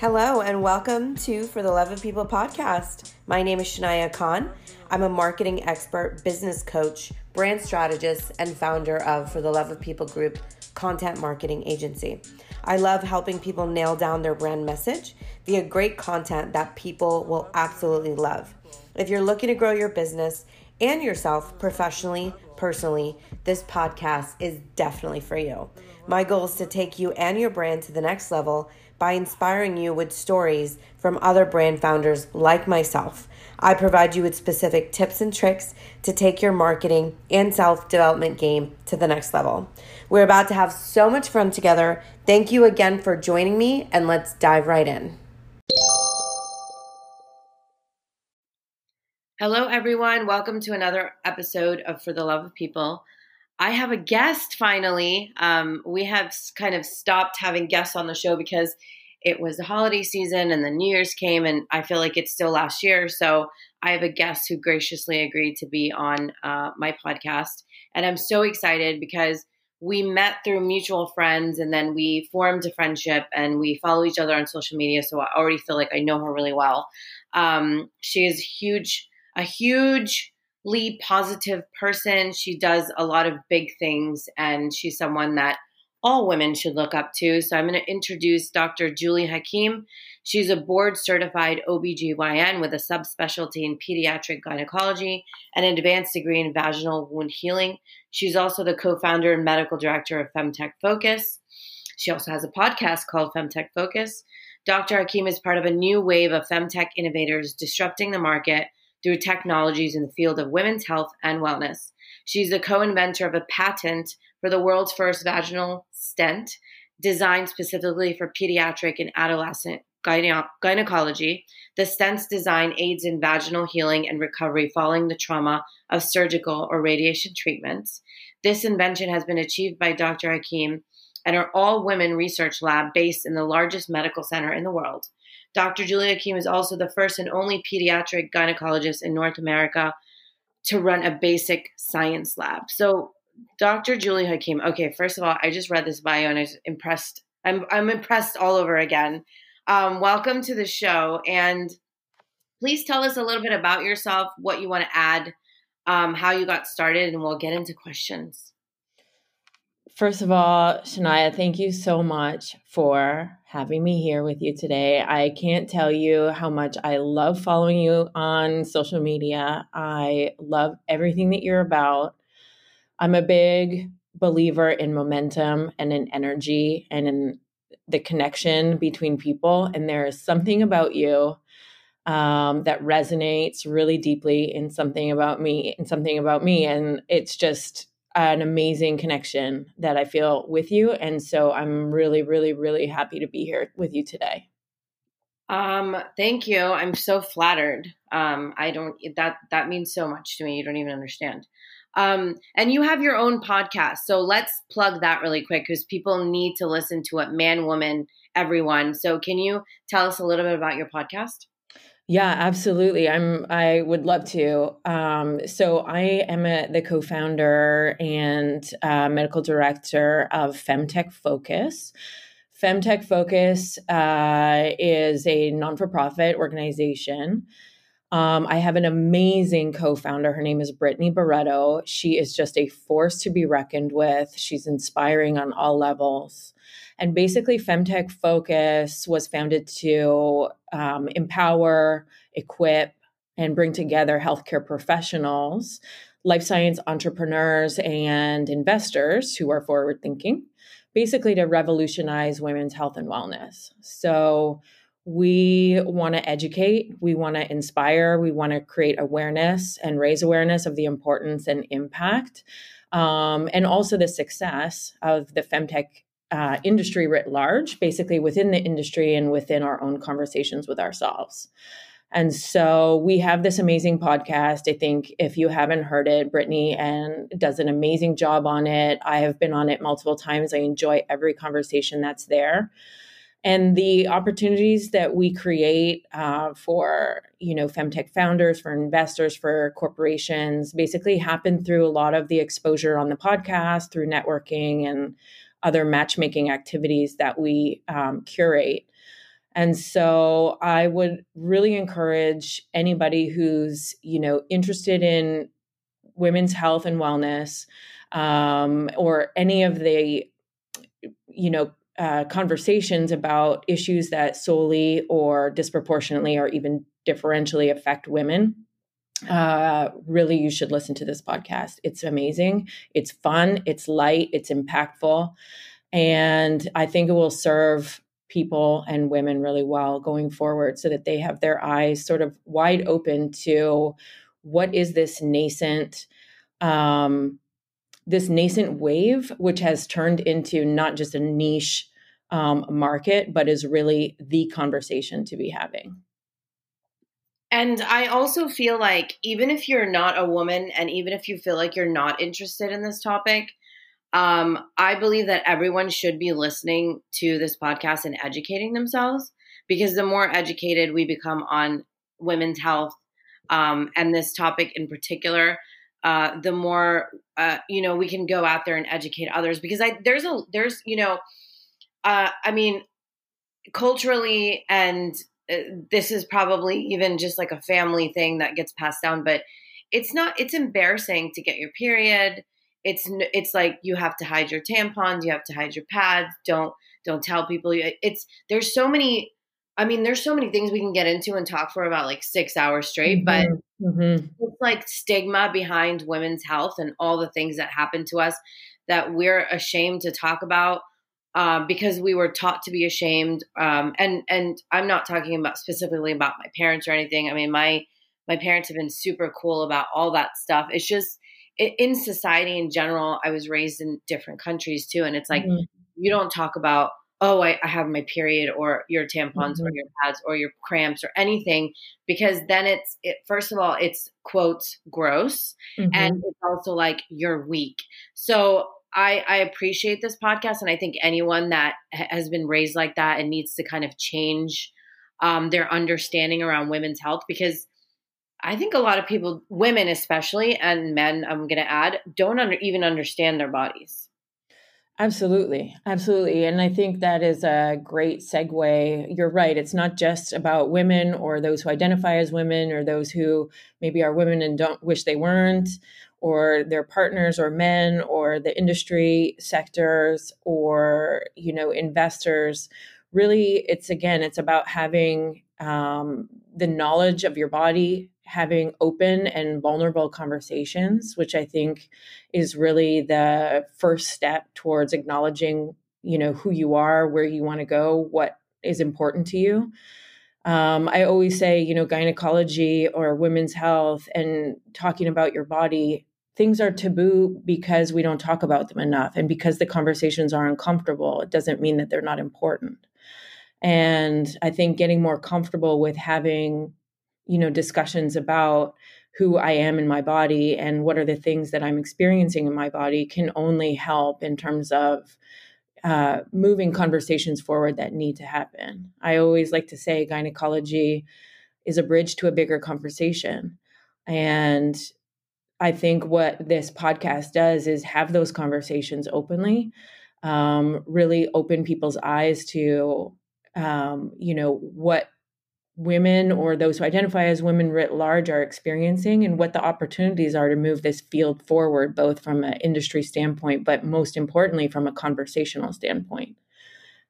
Hello, and welcome to For the Love of People podcast. My name is Shania Khan. I'm a marketing expert, business coach, brand strategist, and founder of For the Love of People Group content marketing agency. I love helping people nail down their brand message via great content that people will absolutely love. If you're looking to grow your business and yourself professionally, personally, this podcast is definitely for you. My goal is to take you and your brand to the next level by inspiring you with stories from other brand founders like myself. I provide you with specific tips and tricks to take your marketing and self development game to the next level. We're about to have so much fun together. Thank you again for joining me, and let's dive right in. Hello, everyone. Welcome to another episode of For the Love of People. I have a guest finally. Um, we have kind of stopped having guests on the show because it was the holiday season and the New Year's came, and I feel like it's still last year. So I have a guest who graciously agreed to be on uh, my podcast. And I'm so excited because we met through mutual friends and then we formed a friendship and we follow each other on social media. So I already feel like I know her really well. Um, she is huge, a hugely positive person. She does a lot of big things and she's someone that all women should look up to. So I'm going to introduce Dr. Julie Hakim. She's a board certified OBGYN with a subspecialty in pediatric gynecology and an advanced degree in vaginal wound healing. She's also the co founder and medical director of Femtech Focus. She also has a podcast called Femtech Focus. Dr. Hakim is part of a new wave of femtech innovators disrupting the market through technologies in the field of women's health and wellness. She's the co inventor of a patent for the world's first vaginal stent designed specifically for pediatric and adolescent gyne- gynecology. The stent's design aids in vaginal healing and recovery following the trauma of surgical or radiation treatments. This invention has been achieved by Dr. Hakim and her all women research lab based in the largest medical center in the world. Dr. Julia Hakim is also the first and only pediatric gynecologist in North America to run a basic science lab. So, Dr. Julie Hakim. Okay, first of all, I just read this bio and I was impressed. I'm I'm impressed all over again. Um, welcome to the show, and please tell us a little bit about yourself, what you want to add, um, how you got started, and we'll get into questions. First of all, Shania, thank you so much for having me here with you today. I can't tell you how much I love following you on social media. I love everything that you're about. I'm a big believer in momentum and in energy and in the connection between people. And there is something about you um, that resonates really deeply in something about me and something about me. And it's just an amazing connection that I feel with you. And so I'm really, really, really happy to be here with you today. Um, thank you. I'm so flattered. Um, I don't that that means so much to me. You don't even understand. Um, and you have your own podcast. So let's plug that really quick because people need to listen to it, man, woman, everyone. So can you tell us a little bit about your podcast? Yeah, absolutely. I'm. I would love to. Um, so I am a, the co-founder and uh, medical director of Femtech Focus. Femtech Focus uh, is a non-for-profit organization. Um, I have an amazing co-founder. Her name is Brittany Barreto. She is just a force to be reckoned with. She's inspiring on all levels. And basically, Femtech Focus was founded to um, empower, equip, and bring together healthcare professionals, life science entrepreneurs, and investors who are forward thinking, basically to revolutionize women's health and wellness. So, we want to educate, we want to inspire, we want to create awareness and raise awareness of the importance and impact, um, and also the success of the femtech uh, industry writ large, basically within the industry and within our own conversations with ourselves. And so we have this amazing podcast. I think if you haven't heard it, Brittany and does an amazing job on it. I have been on it multiple times. I enjoy every conversation that's there. And the opportunities that we create uh, for, you know, femtech founders, for investors, for corporations, basically happen through a lot of the exposure on the podcast, through networking and other matchmaking activities that we um, curate. And so I would really encourage anybody who's, you know, interested in women's health and wellness um, or any of the, you know, uh, conversations about issues that solely or disproportionately or even differentially affect women uh, really you should listen to this podcast. It's amazing. It's fun. It's light. It's impactful. And i think it will serve people and women really well going forward so that they have their eyes sort of wide open to what is this nascent um, this nascent wave which has turned into not just a niche um, market but is really the conversation to be having and i also feel like even if you're not a woman and even if you feel like you're not interested in this topic um, I believe that everyone should be listening to this podcast and educating themselves because the more educated we become on women's health um, and this topic in particular, uh, the more uh, you know we can go out there and educate others. Because I there's a there's you know, uh, I mean, culturally and this is probably even just like a family thing that gets passed down, but it's not. It's embarrassing to get your period it's it's like you have to hide your tampons you have to hide your pads don't don't tell people it's there's so many i mean there's so many things we can get into and talk for about like six hours straight but mm-hmm. mm-hmm. it's like stigma behind women's health and all the things that happen to us that we're ashamed to talk about uh, because we were taught to be ashamed um, and and i'm not talking about specifically about my parents or anything i mean my my parents have been super cool about all that stuff it's just in society in general, I was raised in different countries too. And it's like, mm-hmm. you don't talk about, oh, I, I, have my period or your tampons mm-hmm. or your pads or your cramps or anything, because then it's, it, first of all, it's quotes gross. Mm-hmm. And it's also like you're weak. So I, I appreciate this podcast. And I think anyone that has been raised like that and needs to kind of change um, their understanding around women's health because I think a lot of people, women especially, and men, I'm going to add, don't under, even understand their bodies. Absolutely. Absolutely. And I think that is a great segue. You're right. It's not just about women or those who identify as women or those who maybe are women and don't wish they weren't, or their partners or men or the industry sectors or, you know, investors. Really, it's again, it's about having um, the knowledge of your body having open and vulnerable conversations, which I think is really the first step towards acknowledging, you know, who you are, where you want to go, what is important to you. Um, I always say, you know, gynecology or women's health and talking about your body, things are taboo because we don't talk about them enough. And because the conversations are uncomfortable, it doesn't mean that they're not important. And I think getting more comfortable with having you know discussions about who I am in my body and what are the things that I'm experiencing in my body can only help in terms of uh, moving conversations forward that need to happen. I always like to say gynecology is a bridge to a bigger conversation. And I think what this podcast does is have those conversations openly, um, really open people's eyes to, um, you know, what women or those who identify as women writ large are experiencing and what the opportunities are to move this field forward, both from an industry standpoint, but most importantly, from a conversational standpoint.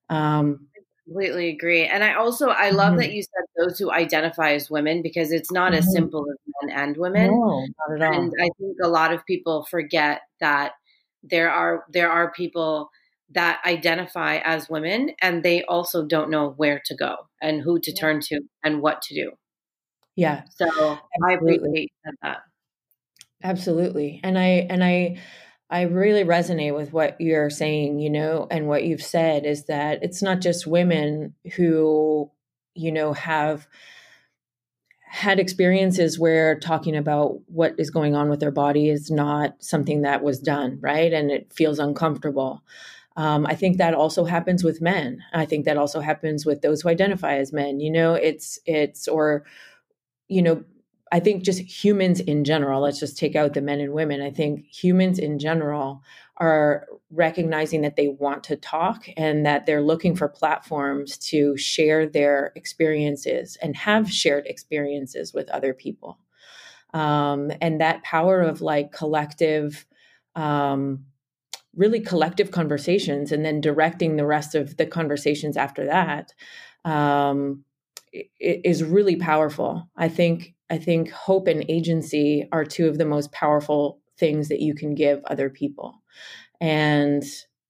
Um, completely agree. And I also, I love mm-hmm. that you said those who identify as women because it's not mm-hmm. as simple as men and women. No, not at all. And I think a lot of people forget that there are, there are people that identify as women and they also don't know where to go and who to turn to and what to do. Yeah. So Absolutely. I appreciate that. Absolutely. And I and I I really resonate with what you're saying, you know, and what you've said is that it's not just women who, you know, have had experiences where talking about what is going on with their body is not something that was done, right? And it feels uncomfortable. Um, I think that also happens with men. I think that also happens with those who identify as men. You know, it's it's or you know, I think just humans in general, let's just take out the men and women. I think humans in general are recognizing that they want to talk and that they're looking for platforms to share their experiences and have shared experiences with other people. Um, and that power of like collective, um, really collective conversations, and then directing the rest of the conversations after that um, is really powerful. I think I think hope and agency are two of the most powerful things that you can give other people. And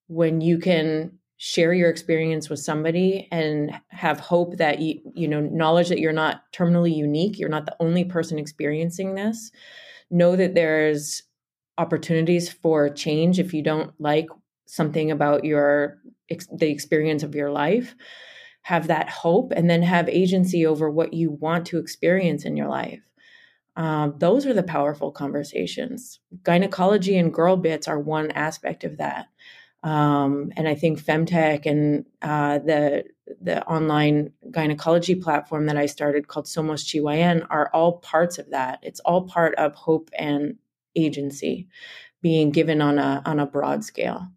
when you can share your experience with somebody and have hope that you you know knowledge that you're not terminally unique, you're not the only person experiencing this, know that there's opportunities for change if you don't like something about your the experience of your life have that hope and then have agency over what you want to experience in your life. Um, those are the powerful conversations. Gynecology and girl bits are one aspect of that. Um, and I think Femtech and uh, the the online gynecology platform that I started called Somos GYN are all parts of that. It's all part of hope and agency being given on a on a broad scale.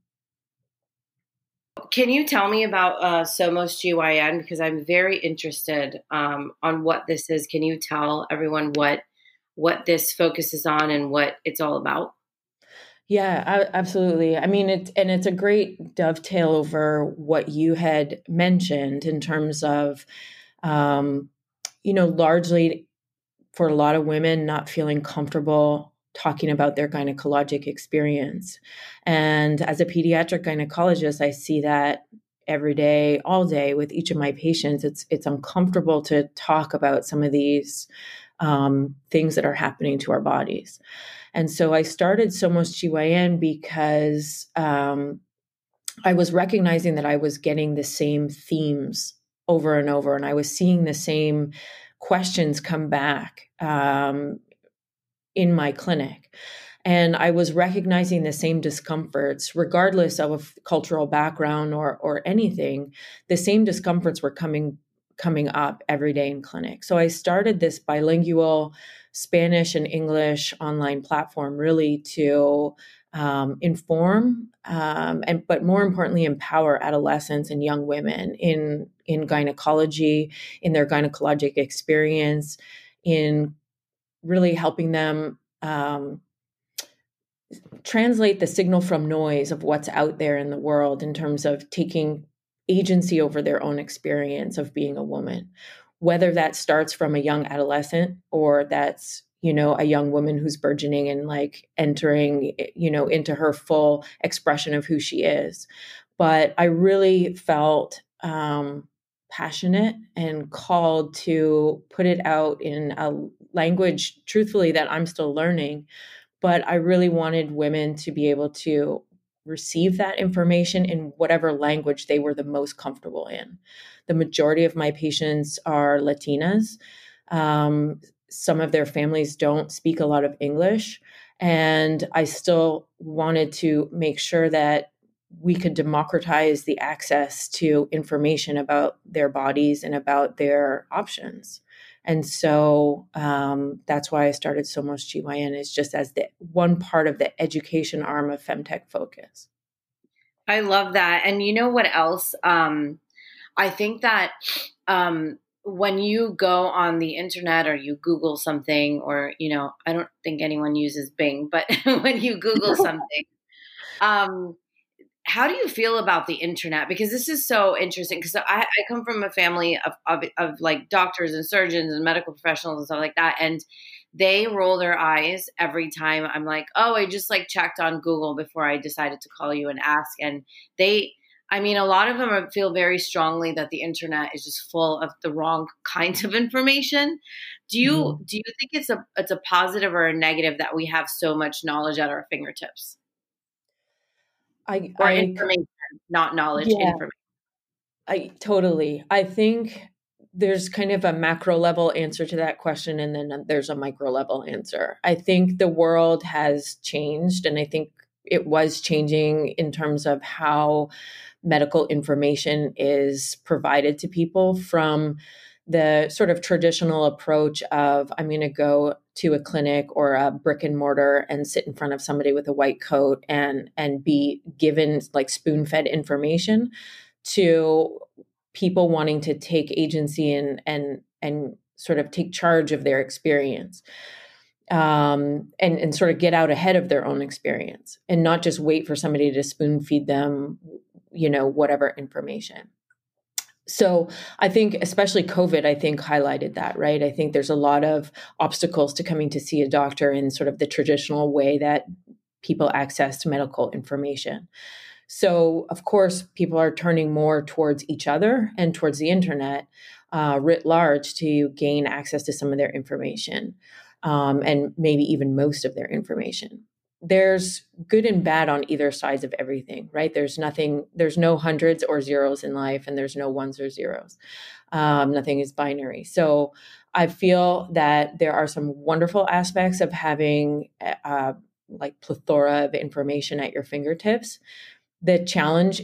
Can you tell me about uh, Somos GYN because I'm very interested um, on what this is. Can you tell everyone what what this focuses on and what it's all about? Yeah, absolutely. I mean, it and it's a great dovetail over what you had mentioned in terms of, um, you know, largely for a lot of women not feeling comfortable talking about their gynecologic experience. And as a pediatric gynecologist, I see that every day, all day with each of my patients. It's it's uncomfortable to talk about some of these um, things that are happening to our bodies. And so I started Somos GYN because um, I was recognizing that I was getting the same themes over and over, and I was seeing the same questions come back um, in my clinic. And I was recognizing the same discomforts, regardless of a cultural background or or anything. The same discomforts were coming coming up every day in clinic. So I started this bilingual Spanish and English online platform really to um, inform um, and but more importantly empower adolescents and young women in in gynecology in their gynecologic experience in really helping them um, translate the signal from noise of what's out there in the world in terms of taking agency over their own experience of being a woman. Whether that starts from a young adolescent or that's you know a young woman who's burgeoning and like entering you know into her full expression of who she is. But i really felt um passionate and called to put it out in a language, truthfully, that I'm still learning. But I really wanted women to be able to receive that information in whatever language they were the most comfortable in. The majority of my patients are Latinas. Um, some of their families don't speak a lot of English. And I still wanted to make sure that we could democratize the access to information about their bodies and about their options. And so um, that's why I started Somos GYN is just as the one part of the education arm of Femtech Focus. I love that. And you know what else? Um, I think that um, when you go on the internet or you Google something, or, you know, I don't think anyone uses Bing, but when you Google something, um, how do you feel about the internet? Because this is so interesting. Because I, I, come from a family of, of, of like doctors and surgeons and medical professionals and stuff like that, and they roll their eyes every time I'm like, "Oh, I just like checked on Google before I decided to call you and ask." And they, I mean, a lot of them feel very strongly that the internet is just full of the wrong kinds of information. Do you mm. do you think it's a it's a positive or a negative that we have so much knowledge at our fingertips? I, or I, information, not knowledge, yeah, information. I totally. Mm-hmm. I think there's kind of a macro level answer to that question, and then um, there's a micro level answer. I think the world has changed, and I think it was changing in terms of how medical information is provided to people from the sort of traditional approach of I'm going to go to a clinic or a brick and mortar and sit in front of somebody with a white coat and and be given like spoon fed information to people wanting to take agency and and and sort of take charge of their experience um, and and sort of get out ahead of their own experience and not just wait for somebody to spoon feed them you know whatever information so i think especially covid i think highlighted that right? I think there's a lot of obstacles to coming to see a doctor in sort of the traditional way that people access medical information. So of course people are turning more towards each other and towards the internet uh, writ large to gain access to some of their information um, and maybe even most of their information there's good and bad on either sides of everything, right? There's nothing, there's no hundreds or zeros in life, and there's no ones or zeros. Um, nothing is binary. So I feel that there are some wonderful aspects of having uh, like plethora of information at your fingertips. The challenge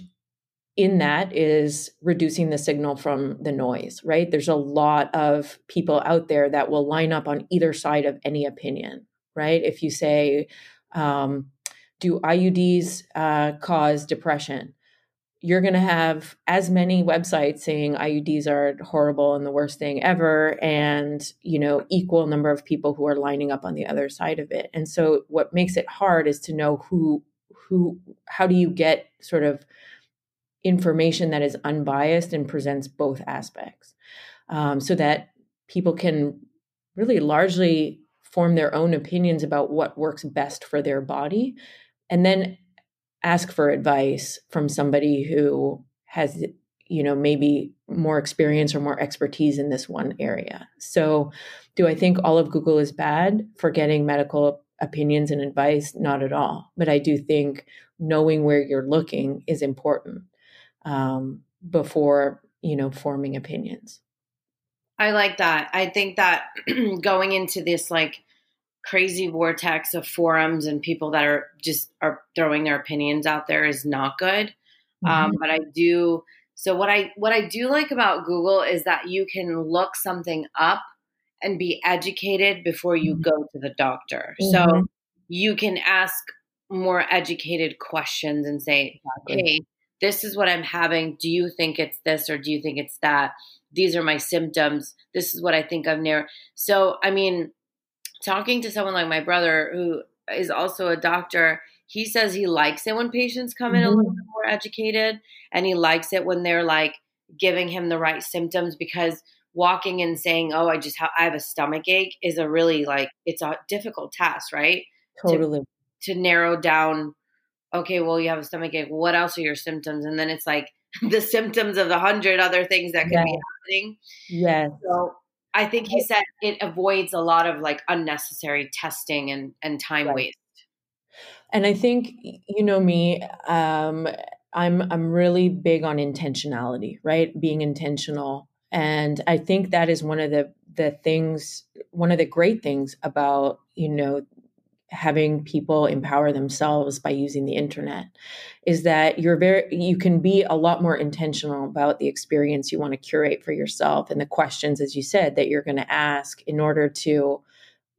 in that is reducing the signal from the noise, right? There's a lot of people out there that will line up on either side of any opinion, right? If you say, um, do IUDs uh, cause depression? You're going to have as many websites saying IUDs are horrible and the worst thing ever, and you know equal number of people who are lining up on the other side of it. And so, what makes it hard is to know who who how do you get sort of information that is unbiased and presents both aspects, um, so that people can really largely form their own opinions about what works best for their body and then ask for advice from somebody who has you know maybe more experience or more expertise in this one area. So do i think all of google is bad for getting medical opinions and advice? Not at all. But i do think knowing where you're looking is important um, before you know forming opinions I like that. I think that going into this like crazy vortex of forums and people that are just are throwing their opinions out there is not good. Um, mm-hmm. Um, but I do. So what I what I do like about Google is that you can look something up and be educated before you mm-hmm. go to the doctor. Mm-hmm. So you can ask more educated questions and say. "Hey, this is what I'm having. Do you think it's this or do you think it's that?" these are my symptoms. This is what I think I'm near. So, I mean, talking to someone like my brother, who is also a doctor, he says he likes it when patients come in mm-hmm. a little bit more educated and he likes it when they're like giving him the right symptoms because walking and saying, "Oh, I just have I have a stomach ache" is a really like it's a difficult task, right? Totally. To, to narrow down okay, well, you have a stomach ache. What else are your symptoms? And then it's like the symptoms of the hundred other things that could yes. be happening. Yes. So I think he said it avoids a lot of like unnecessary testing and, and time right. waste. And I think, you know me, um, I'm I'm really big on intentionality, right? Being intentional. And I think that is one of the the things, one of the great things about, you know, having people empower themselves by using the internet is that you're very you can be a lot more intentional about the experience you want to curate for yourself and the questions as you said that you're going to ask in order to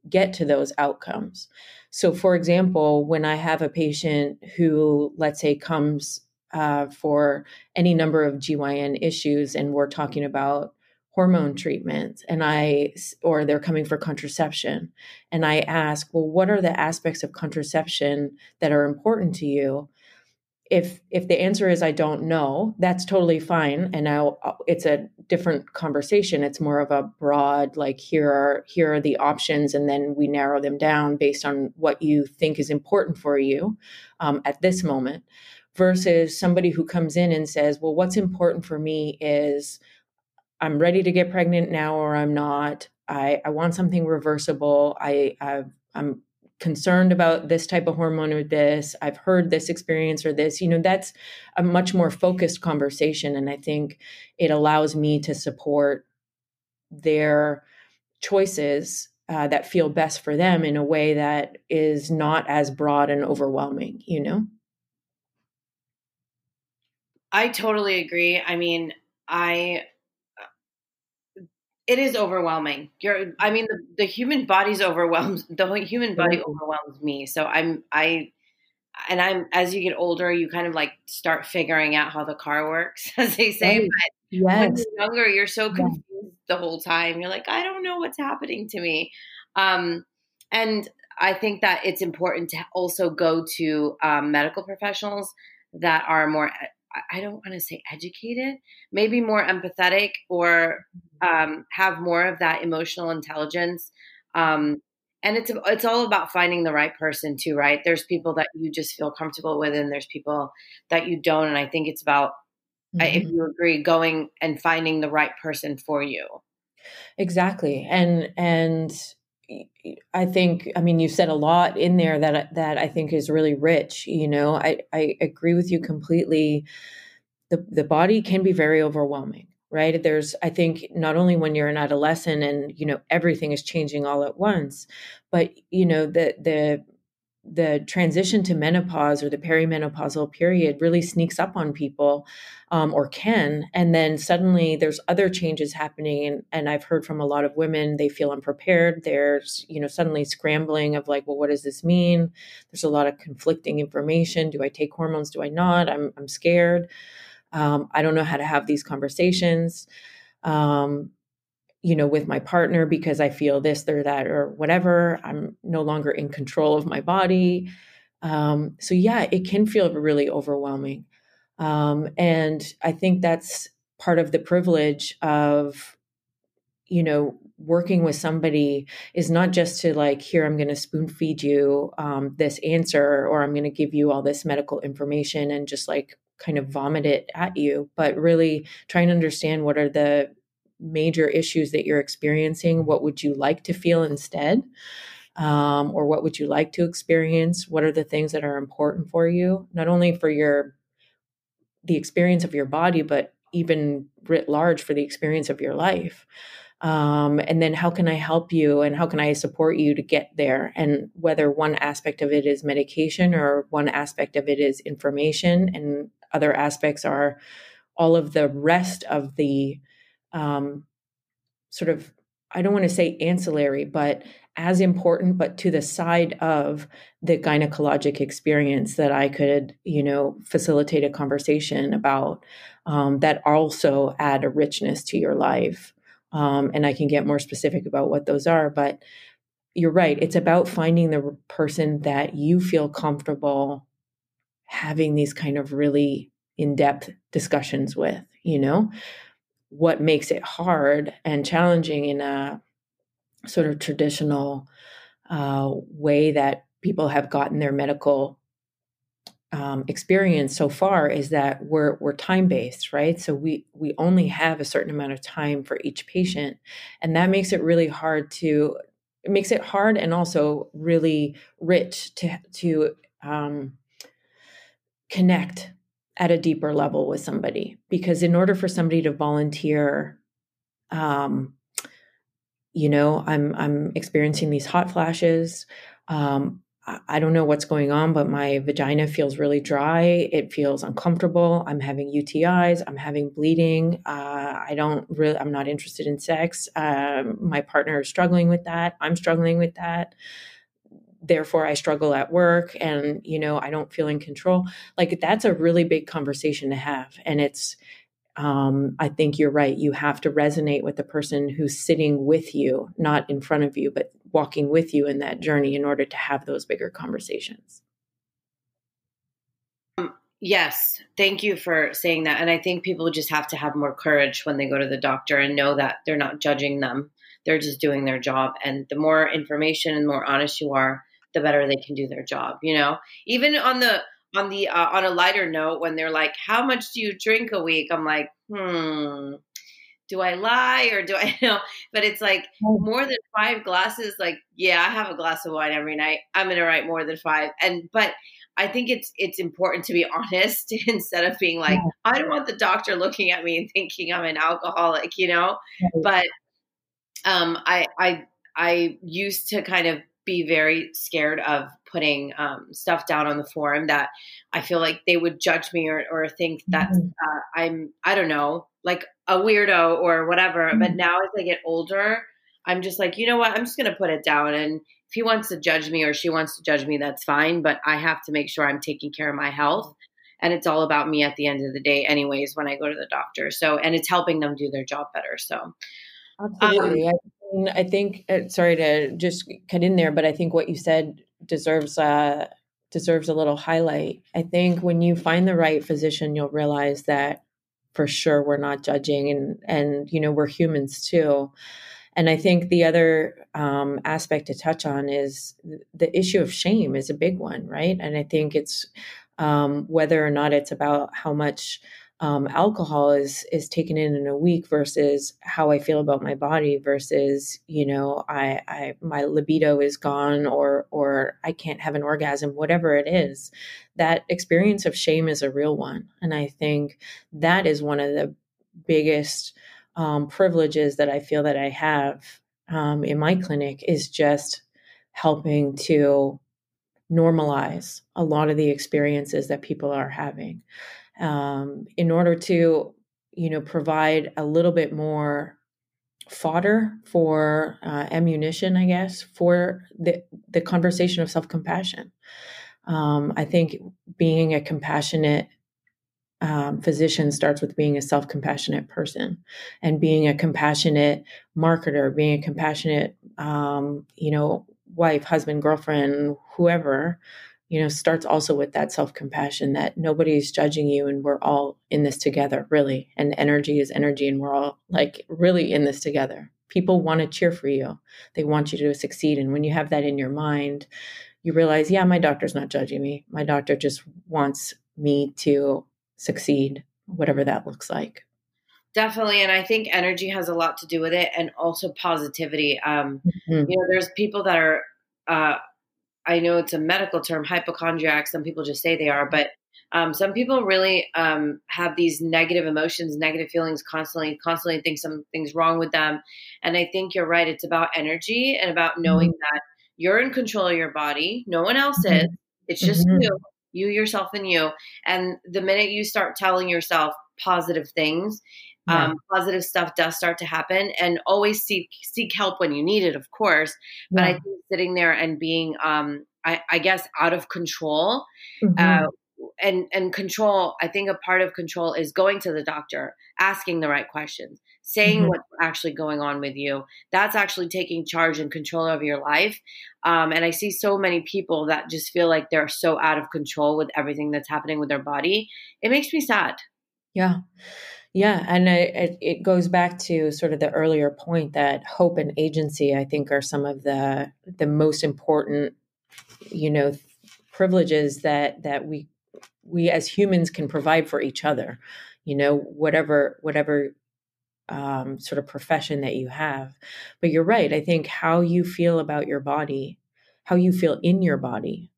get to those outcomes. So for example when i have a patient who let's say comes uh, for any number of gyn issues and we're talking about hormone treatment and I or they're coming for contraception and I ask, "Well, what are the aspects of contraception that are important to you?" If if the answer is I don't know, that's totally fine and now it's a different conversation. It's more of a broad like here are here are the options and then we narrow them down based on what you think is important for you um, at this moment versus somebody who comes in and says, "Well, what's important for me is I'm ready to get pregnant now or I'm not. I, I want something reversible. I, i am concerned about this type of hormone or this. I've heard this experience or this. You know, that's a much more focused conversation. And I think it allows me to support their choices uh, that feel best for them in a way that is not as broad and overwhelming, you know? I totally agree. I mean, I it is overwhelming. You're, I mean, the, the human body's overwhelmed. The human body overwhelms me. So I'm, I, and I'm, as you get older, you kind of like start figuring out how the car works, as they say. Right. But yes. when you're younger, you're so confused the whole time. You're like, I don't know what's happening to me. Um, and I think that it's important to also go to um, medical professionals that are more I don't want to say educated, maybe more empathetic or mm-hmm. um, have more of that emotional intelligence. Um, and it's it's all about finding the right person too, right? There's people that you just feel comfortable with, and there's people that you don't. And I think it's about, mm-hmm. if you agree, going and finding the right person for you. Exactly, and and I think, I mean, you said a lot in there that that I think is really rich. You know, I I agree with you completely. The the body can be very overwhelming, right? There's, I think, not only when you're an adolescent and you know everything is changing all at once, but you know the the the transition to menopause or the perimenopausal period really sneaks up on people um, or can and then suddenly there's other changes happening and, and i've heard from a lot of women they feel unprepared there's you know suddenly scrambling of like well what does this mean? There's a lot of conflicting information. Do i take hormones? Do i not? I'm, I'm scared. Um, i don't know how to have these conversations. Um, you know, with my partner because I feel this or that or whatever. I'm no longer in control of my body. Um, so, yeah, it can feel really overwhelming. Um, and I think that's part of the privilege of, you know, working with somebody is not just to like, here, I'm going to spoon feed you um, this answer or I'm going to give you all this medical information and just like kind of vomit it at you, but really try and understand what are the major issues that you're experiencing, what would you like to feel instead? Um, or what would you like to experience? What are the things that are important for you, not only for your the experience of your body, but even writ large for the experience of your life. Um, and then how can I help you and how can I support you to get there? And whether one aspect of it is medication or one aspect of it is information, and other aspects are all of the rest of the um, sort of I don't want to say ancillary, but as important, but to the side of the gynecologic experience that I could, you know, facilitate a conversation about um, that also add a richness to your life. Um, and I can get more specific about what those are. But you're right. It's about finding the person that you feel comfortable having these kind of really in depth discussions with, you know? What makes it hard and challenging in a sort of traditional uh, way that people have gotten their medical um, experience so far is that we're we're time based, right? So we we only have a certain amount of time for each patient, and that makes it really hard to it makes it hard and also really rich to to um, connect at a deeper level with somebody. Because in order for somebody to volunteer um, you know i'm i'm experiencing these hot flashes. Um, I, don't know what's going on but my vagina feels really dry. It feels uncomfortable. I'm having utis i'm having bleeding. Uh, i don't really i'm not interested in sex. Um, my partner is struggling with that. I'm struggling with that therefore I struggle at work and you know I don't feel in control. Like that's a really big conversation to have and it's um, I think you're right. You have to resonate with the person who's sitting with you not in front of you but walking with you in that journey in order to have those bigger conversations. Um, yes. Thank you for saying that and I think people just have to have more courage when they go to the doctor and know that they're not judging them. They're just doing their job and the more information and more honest you are the better they can do their job you know even on the on the uh, on a lighter note when they're like how much do you drink a week i'm like hmm do I lie or do I you know? But it's like more than five glasses. Like, yeah, I have a glass of wine every night. I'm gonna write more than five. And but I think it's it's important to be honest instead of being like, I don't want the doctor looking at me and thinking I'm an alcoholic, you know. But um, I I I used to kind of be very scared of putting um, stuff down on the forum that I feel like they would judge me or, or think that mm-hmm. uh, I'm, I don't know, like a weirdo or whatever. Mm-hmm. But now as I get older, I'm just like, you know what? I'm just going to put it down. And if he wants to judge me or she wants to judge me, that's fine. But I have to make sure I'm taking care of my health. And it's all about me at the end of the day, anyways, when I go to the doctor. So, and it's helping them do their job better. So, absolutely. Um, I, think, uh, sorry to just cut in there, but I think what you said deserves uh, deserves a little highlight. I think when you find the right physician, you'll realize that for sure we're not judging and and you know we're humans too and i think the other um, aspect to touch on is the issue of shame is a big one right and i think it's um, whether or not it's about how much um, alcohol is is taken in in a week versus how I feel about my body versus you know I, I my libido is gone or or I can't have an orgasm whatever it is that experience of shame is a real one. And I think that is one of the biggest um, privileges that I feel that I have um, in my clinic is just helping to normalize a lot of the experiences that people are having um, in order to you know provide a little bit more fodder for uh, ammunition i guess for the the conversation of self-compassion. Um, i think being a compassionate um, physician starts with being a self compassionate person and being a compassionate marketer, being a compassionate, um, you know, wife, husband, girlfriend, whoever, you know, starts also with that self compassion that nobody's judging you and we're all in this together, really. And energy is energy and we're all like really in this together. People want to cheer for you, they want you to succeed. And when you have that in your mind, you realize, yeah, my doctor's not judging me. My doctor just wants me to succeed, whatever that looks like. Definitely. And I think energy has a lot to do with it and also positivity. Um, mm-hmm. You know, there's people that are, uh, I know it's a medical term, hypochondriac. Some people just say they are, but um, some people really um, have these negative emotions, negative feelings constantly, constantly think something's wrong with them. And I think you're right. It's about energy and about knowing mm-hmm. that you're in control of your body. No one else mm-hmm. is. It's just mm-hmm. you you yourself and you and the minute you start telling yourself positive things yeah. um, positive stuff does start to happen and always seek seek help when you need it of course but yeah. i think sitting there and being um, I, I, guess out of control mm-hmm. uh, and and control i think a part of control is going to the doctor asking the right questions saying mm-hmm. what's actually going on with you that's actually taking charge and control of your life um, and i see so many people that just feel like they're so out of control with everything that's happening with their body it makes me sad yeah yeah and it, it goes back to sort of the earlier point that hope and agency i think are some of the the most important you know privileges that that we we as humans can provide for each other. You know whatever whatever um, sort of profession that you have. But you're right i think how you feel about your body how you feel in your body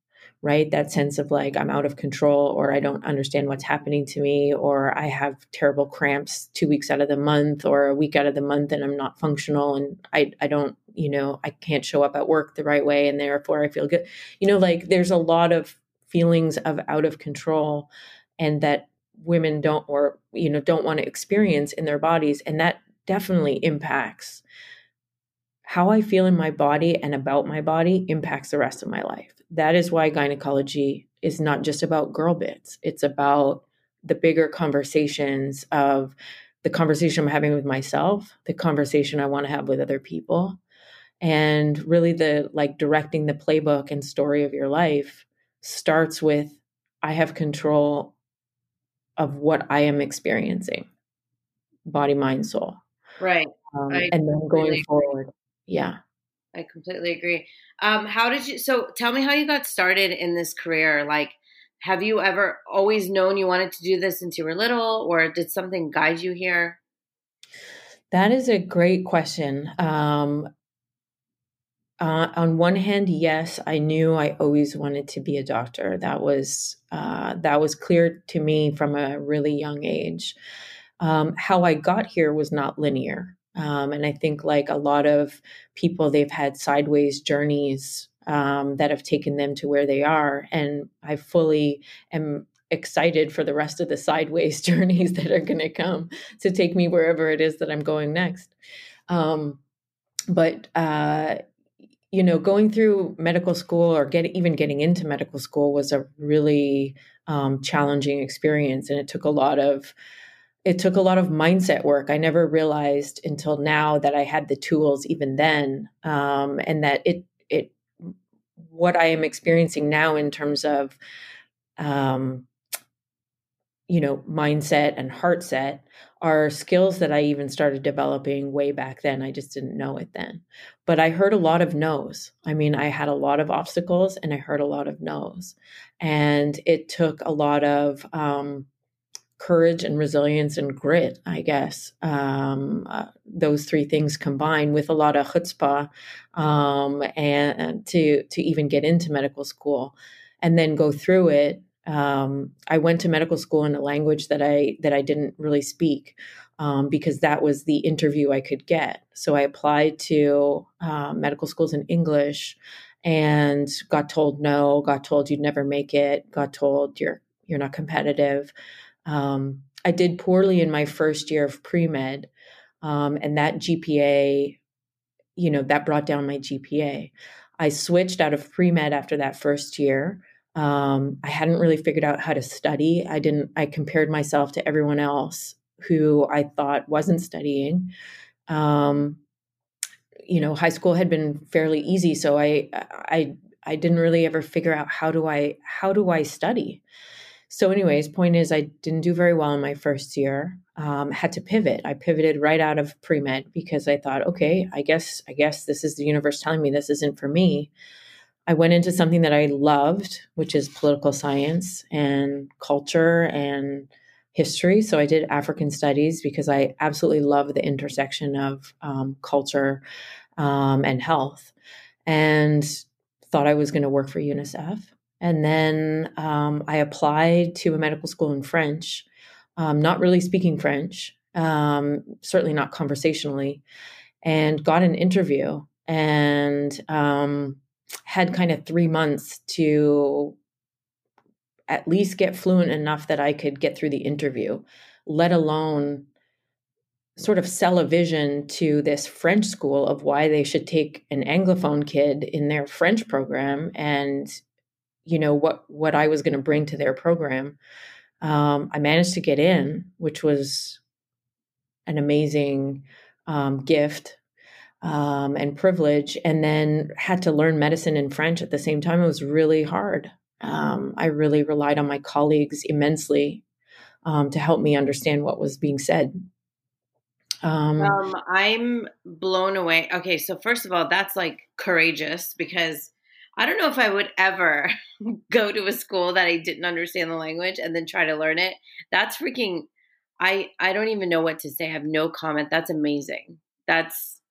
right? That sense of like i'm out of control or i don't understand what's happening to me or i have terrible cramps two weeks out of the month or a week out of the month and i'm not functional and i, I don't you know i can't show up at work the right way and therefore i feel good. You know like there's a lot of feelings of out of control and that women don't or you know don't want to experience in their bodies and that definitely impacts how i feel in my body and about my body impacts the rest of my life that is why gynecology is not just about girl bits it's about the bigger conversations of the conversation i'm having with myself the conversation i want to have with other people and really the like directing the playbook and story of your life starts with I have control of what I am experiencing body, mind, soul. Right. Um, and then going agree. forward. Yeah. I completely agree. Um, how did you, so tell me how you got started in this career. Like, have you ever always known you wanted to do this since you were little, or did something guide you here? That is a great question. Um, uh, on one hand, yes, I knew I always wanted to be a doctor. That was uh, that was clear to me from a really young age. Um, how I got here was not linear, um, and I think like a lot of people, they've had sideways journeys um, that have taken them to where they are. And I fully am excited for the rest of the sideways journeys that are going to come to take me wherever it is that I'm going next. Um, but uh, you know, going through medical school or get even getting into medical school was a really um, challenging experience, and it took a lot of it took a lot of mindset work. I never realized until now that I had the tools even then, um, and that it it what I am experiencing now in terms of um, you know mindset and heart set are skills that I even started developing way back then. I just didn't know it then. But I heard a lot of no's. I mean, I had a lot of obstacles and I heard a lot of no's. And it took a lot of um, courage and resilience and grit, I guess. Um, uh, those three things combined with a lot of chutzpah um, and, to to even get into medical school and then go through it. Um, I went to medical school in a language that I that I didn't really speak um, because that was the interview I could get. So I applied to uh, medical schools in English and got told no. Got told you'd never make it. Got told you're you're not competitive. Um, I did poorly in my first year of pre med, um, and that GPA, you know, that brought down my GPA. I switched out of pre med after that first year. Um, I hadn't really figured out how to study. I didn't. I compared myself to everyone else who I thought wasn't studying. Um, you know, high school had been fairly easy, so I, I, I didn't really ever figure out how do I how do I study. So, anyways, point is, I didn't do very well in my first year. Um, had to pivot. I pivoted right out of pre med because I thought, okay, I guess, I guess this is the universe telling me this isn't for me. I went into something that I loved, which is political science and culture and history. So I did African studies because I absolutely love the intersection of um, culture um, and health, and thought I was going to work for UNICEF. And then um, I applied to a medical school in French, um, not really speaking French, um, certainly not conversationally, and got an interview and um, had kind of three months to at least get fluent enough that I could get through the interview, let alone sort of sell a vision to this French school of why they should take an Anglophone kid in their French program and you know what what I was going to bring to their program. Um, I managed to get in, which was an amazing um, gift um, and privilege, and then had to learn medicine in French at the same time. It was really hard. Um, I really relied on my colleagues immensely um, to help me understand what was being said. Um, I'm blown away. Okay, so first of all, that's like courageous because I don't know if I would ever go to a school that I didn't understand the language and then try to learn it. That's freaking I I don't even know what to say. I have no comment. That's amazing. That's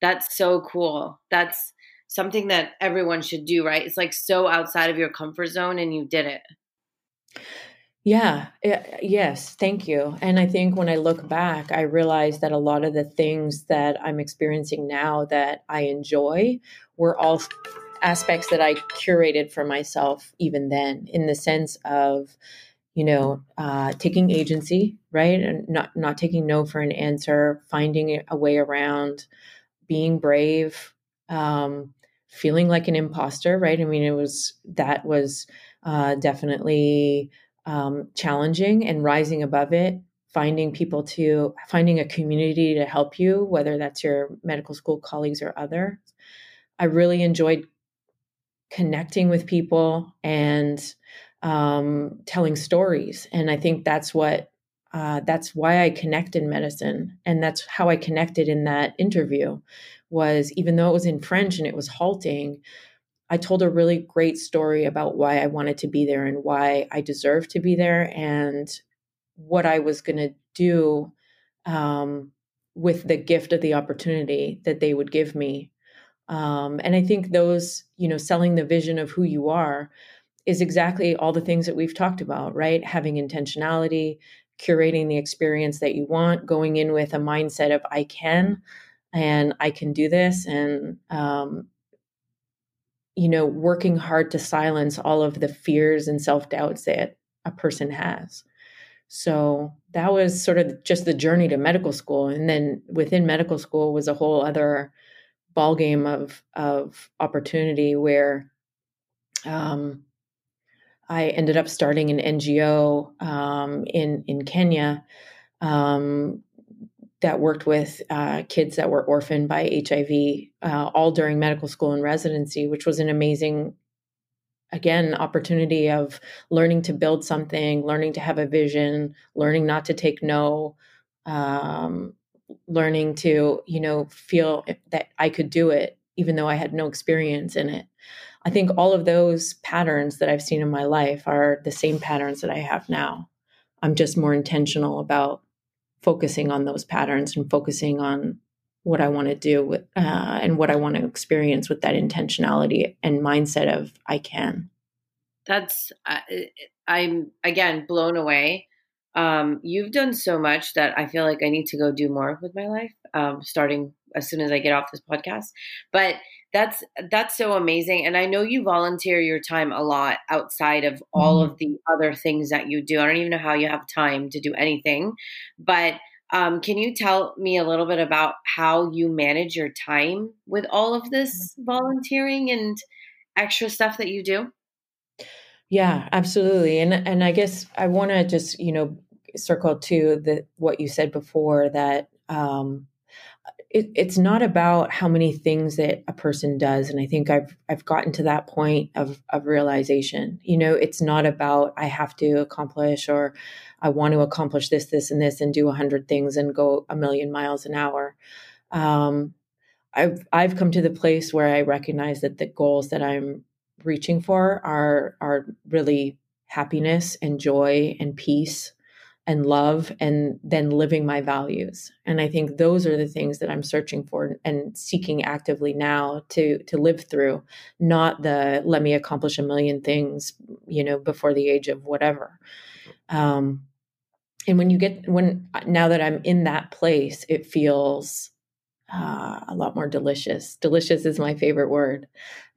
that's so cool. That's something that everyone should do, right? It's like so outside of your comfort zone and you did it. Yeah, eh, yes, thank you. And I think when I look back, I realize that a lot of the things that I'm experiencing now that I enjoy were all aspects that I curated for myself even then, in the sense of, you know, uh, taking agency, right, and not not taking no for an answer, finding a way around, being brave, um, feeling like an imposter, right? I mean, it was that was uh, definitely um, challenging, and rising above it finding people to finding a community to help you whether that's your medical school colleagues or other i really enjoyed connecting with people and um, telling stories. And I think that's what uh, that's why I connect in medicine, and that's how I connected in that interview. Was even though it was in French and it was halting, I told a really great story about why I wanted to be there and why I deserved to be there, and what I was going to do um, with the gift of the opportunity that they would give me um, and I think those, you know, selling the vision of who you are is exactly all the things that we've talked about, right? Having intentionality, curating the experience that you want, going in with a mindset of I can and I can do this, and um, you know, working hard to silence all of the fears and self doubts that a person has. So that was sort of just the journey to medical school. And then within medical school was a whole other ballgame of of opportunity where um, I ended up starting an NGO um, in in Kenya um, that worked with uh, kids that were orphaned by HIV, uh, all during medical school and residency, which was an amazing, again, opportunity of learning to build something, learning to have a vision, learning not to take no, um, learning to you know feel that I could do it even though I had no experience in it. I think all of those patterns that I've seen in my life are the same patterns that I have now. I'm just more intentional about focusing on those patterns and focusing on what I want to do with, uh, and what I want to experience with that intentionality and mindset of I can. That's uh, I'm again blown away. Um, you've done so much that I feel like I need to go do more with my life. Um, starting as soon as I get off this podcast, but that's that's so amazing and i know you volunteer your time a lot outside of all mm-hmm. of the other things that you do i don't even know how you have time to do anything but um, can you tell me a little bit about how you manage your time with all of this mm-hmm. volunteering and extra stuff that you do yeah absolutely and and i guess i want to just you know circle to the what you said before that um, it, it's not about how many things that a person does and i think i've i've gotten to that point of of realization. You know it's not about i have to accomplish or i want to accomplish this this and this and do a hundred things and go a million miles an hour. Um, i've i've come to the place where i recognize that the goals that i'm reaching for are are really happiness and joy and peace and love and then living my values. And i think those are the things that i'm searching for and seeking actively now to to live through not the let me accomplish a million things you know before the age of whatever. Um and when you get when now that i'm in that place it feels uh, a lot more delicious delicious is my favorite word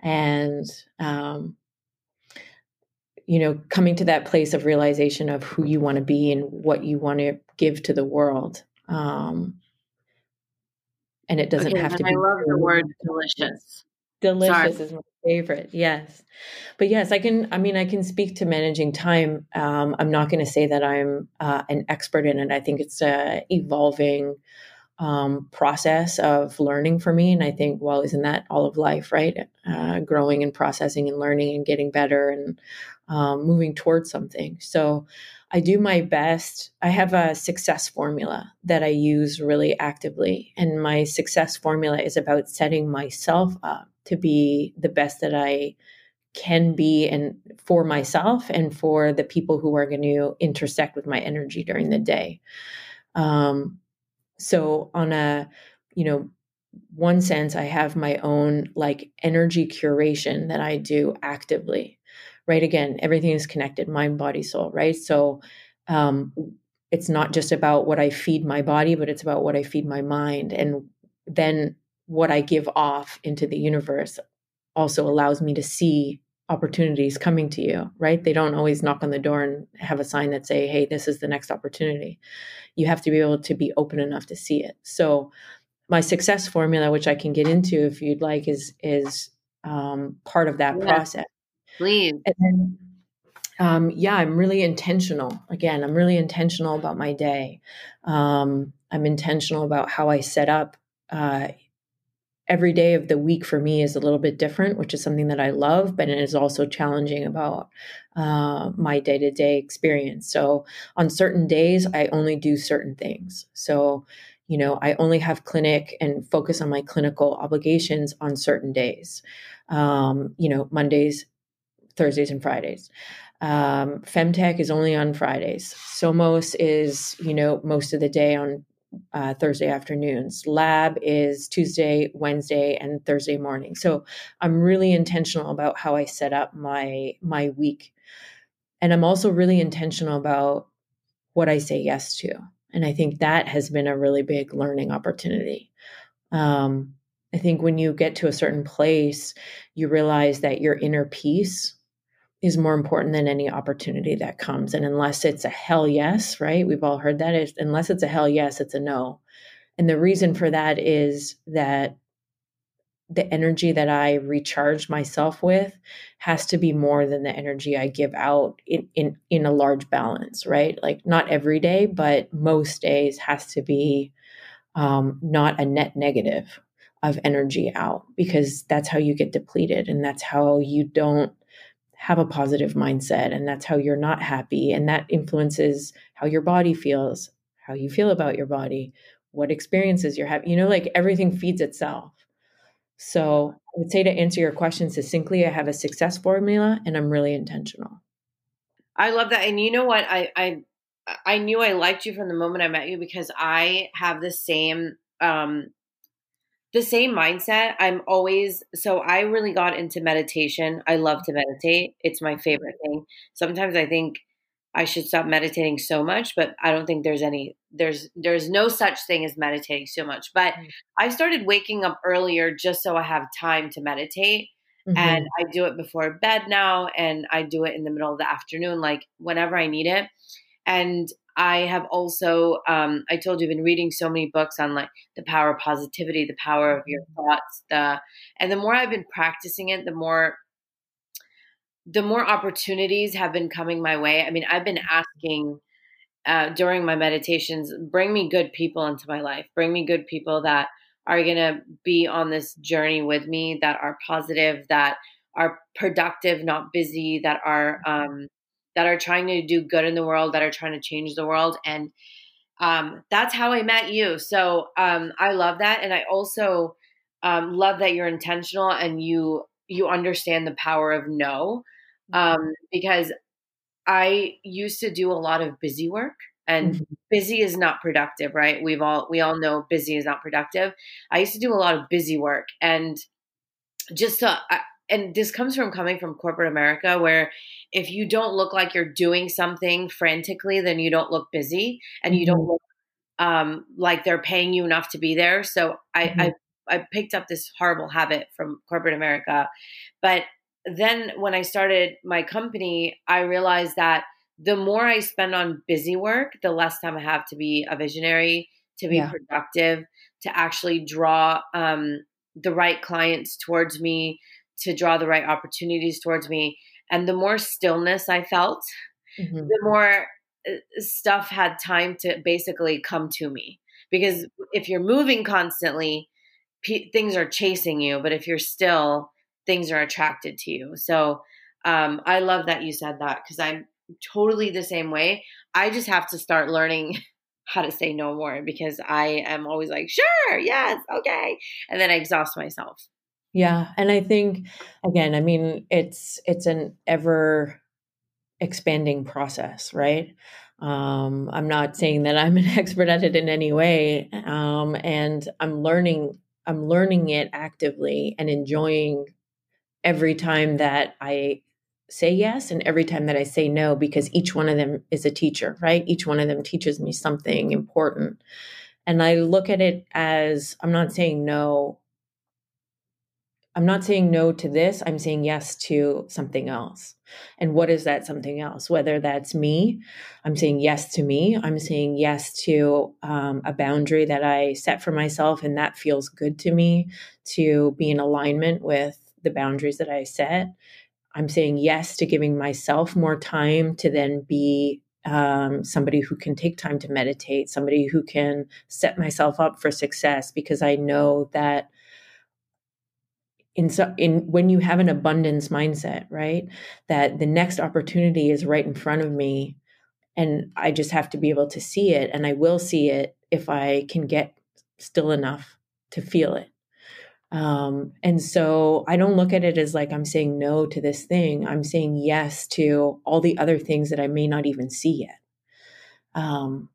and um you know, coming to that place of realization of who you want to be and what you want to give to the world. Um, and it doesn't okay, have to be. I love the word delicious. Delicious Sorry. is my favorite. Yes. But yes, I can, I mean, I can speak to managing time. Um, I'm not going to say that I'm uh, an expert in it. I think it's a evolving um, process of learning for me. And I think, well, isn't that all of life, right? Uh, growing and processing and learning and getting better and um, moving towards something. So I do my best. I have a success formula that I use really actively. And my success formula is about setting myself up to be the best that I can be and for myself and for the people who are going to intersect with my energy during the day. Um, so on a, you know, one sense, I have my own like energy curation that I do actively right? Again, everything is connected mind, body, soul, right? So um, it's not just about what I feed my body, but it's about what I feed my mind. And then what I give off into the universe also allows me to see opportunities coming to you right they don't always knock on the door and have a sign that say hey this is the next opportunity you have to be able to be open enough to see it so my success formula which i can get into if you'd like is is um, part of that yeah. process Please. And then, um, yeah, I'm really intentional. Again, I'm really intentional about my day. Um, I'm intentional about how I set up. Uh, every day of the week for me is a little bit different, which is something that I love, but it is also challenging about uh, my day to day experience. So on certain days, I only do certain things. So, you know, I only have clinic and focus on my clinical obligations on certain days. Um, you know, Mondays, Thursdays and Fridays. Um, Femtech is only on Fridays. Somos is, you know, most of the day on uh, Thursday afternoons. Lab is Tuesday, Wednesday, and Thursday morning. So I'm really intentional about how I set up my my week, and I'm also really intentional about what I say yes to. And I think that has been a really big learning opportunity. Um, I think when you get to a certain place, you realize that your inner peace is more important than any opportunity that comes. And unless it's a hell yes, right? We've all heard that. Is unless it's a hell yes, it's a no. And the reason for that is that the energy that I recharge myself with has to be more than the energy I give out in, in in a large balance, right? Like not every day, but most days has to be um, not a net negative of energy out because that's how you get depleted and that's how you don't have a positive mindset and that's how you're not happy and that influences how your body feels, how you feel about your body, what experiences you're having. You know, like everything feeds itself. So I would say to answer your question succinctly, I have a success formula and I'm really intentional. I love that. And you know what? I I I knew I liked you from the moment I met you because I have the same um the same mindset. I'm always so I really got into meditation. I love to meditate. It's my favorite thing. Sometimes I think I should stop meditating so much, but I don't think there's any there's there's no such thing as meditating so much. But mm-hmm. I started waking up earlier just so I have time to meditate. Mm-hmm. And I do it before bed now and I do it in the middle of the afternoon like whenever I need it. And I have also um, I told you I've been reading so many books on like the power of positivity, the power of your mm-hmm. thoughts, the and the more I've been practicing it, the more the more opportunities have been coming my way. I mean, I've been asking uh, during my meditations, bring me good people into my life, bring me good people that are going to be on this journey with me, that are positive, that are productive, not busy, that are um, that are trying to do good in the world, that are trying to change the world, and um, that's how I met you. So um, I love that, and I also um, love that you're intentional and you you understand the power of no um, because I used to do a lot of busy work and mm-hmm. busy is not productive, right? We've all we all know busy is not productive. I used to do a lot of busy work and just to and this comes from coming from corporate America where if you don't look like you're doing something frantically, then you don't look busy and you don't mm-hmm. look um, like they're paying you enough to be there. So I, mm-hmm. I I picked up this horrible habit from corporate America. But then when I started my company, I realized that the more I spend on busy work, the less time I have to be a visionary, to be yeah. productive, to actually draw um, the right clients towards me, to draw the right opportunities towards me. And the more stillness I felt, mm-hmm. the more uh, stuff had time to basically come to me. Because if you're moving constantly, p- things are chasing you. But if you're still, things are attracted to you. So um, I love that you said that because I'm totally the same way. I just have to start learning how to say no more because I am always like, sure, yes, okay. And then I exhaust myself. Yeah. And I think again, I mean, it's it's an ever expanding process, right? Um, I'm not saying that I'm an expert at it in any way. Um, and I'm learning, I'm learning it actively and enjoying every time that I say yes and every time that I say no, because each one of them is a teacher, right? Each one of them teaches me something important. And I look at it as I'm not saying no. I'm not saying no to this. I'm saying yes to something else. And what is that something else? Whether that's me, I'm saying yes to me. I'm saying yes to um, a boundary that I set for myself and that feels good to me to be in alignment with the boundaries that I set. I'm saying yes to giving myself more time to then be um, somebody who can take time to meditate, somebody who can set myself up for success because I know that in so in when you have an abundance mindset, right, that the next opportunity is right in front of me and I just have to be able to see it and I will see it if I can get still enough to feel it. Um, and so I don't look at it as like I'm saying no to this thing. I'm saying yes to all the other things that I may not even see yet. Um,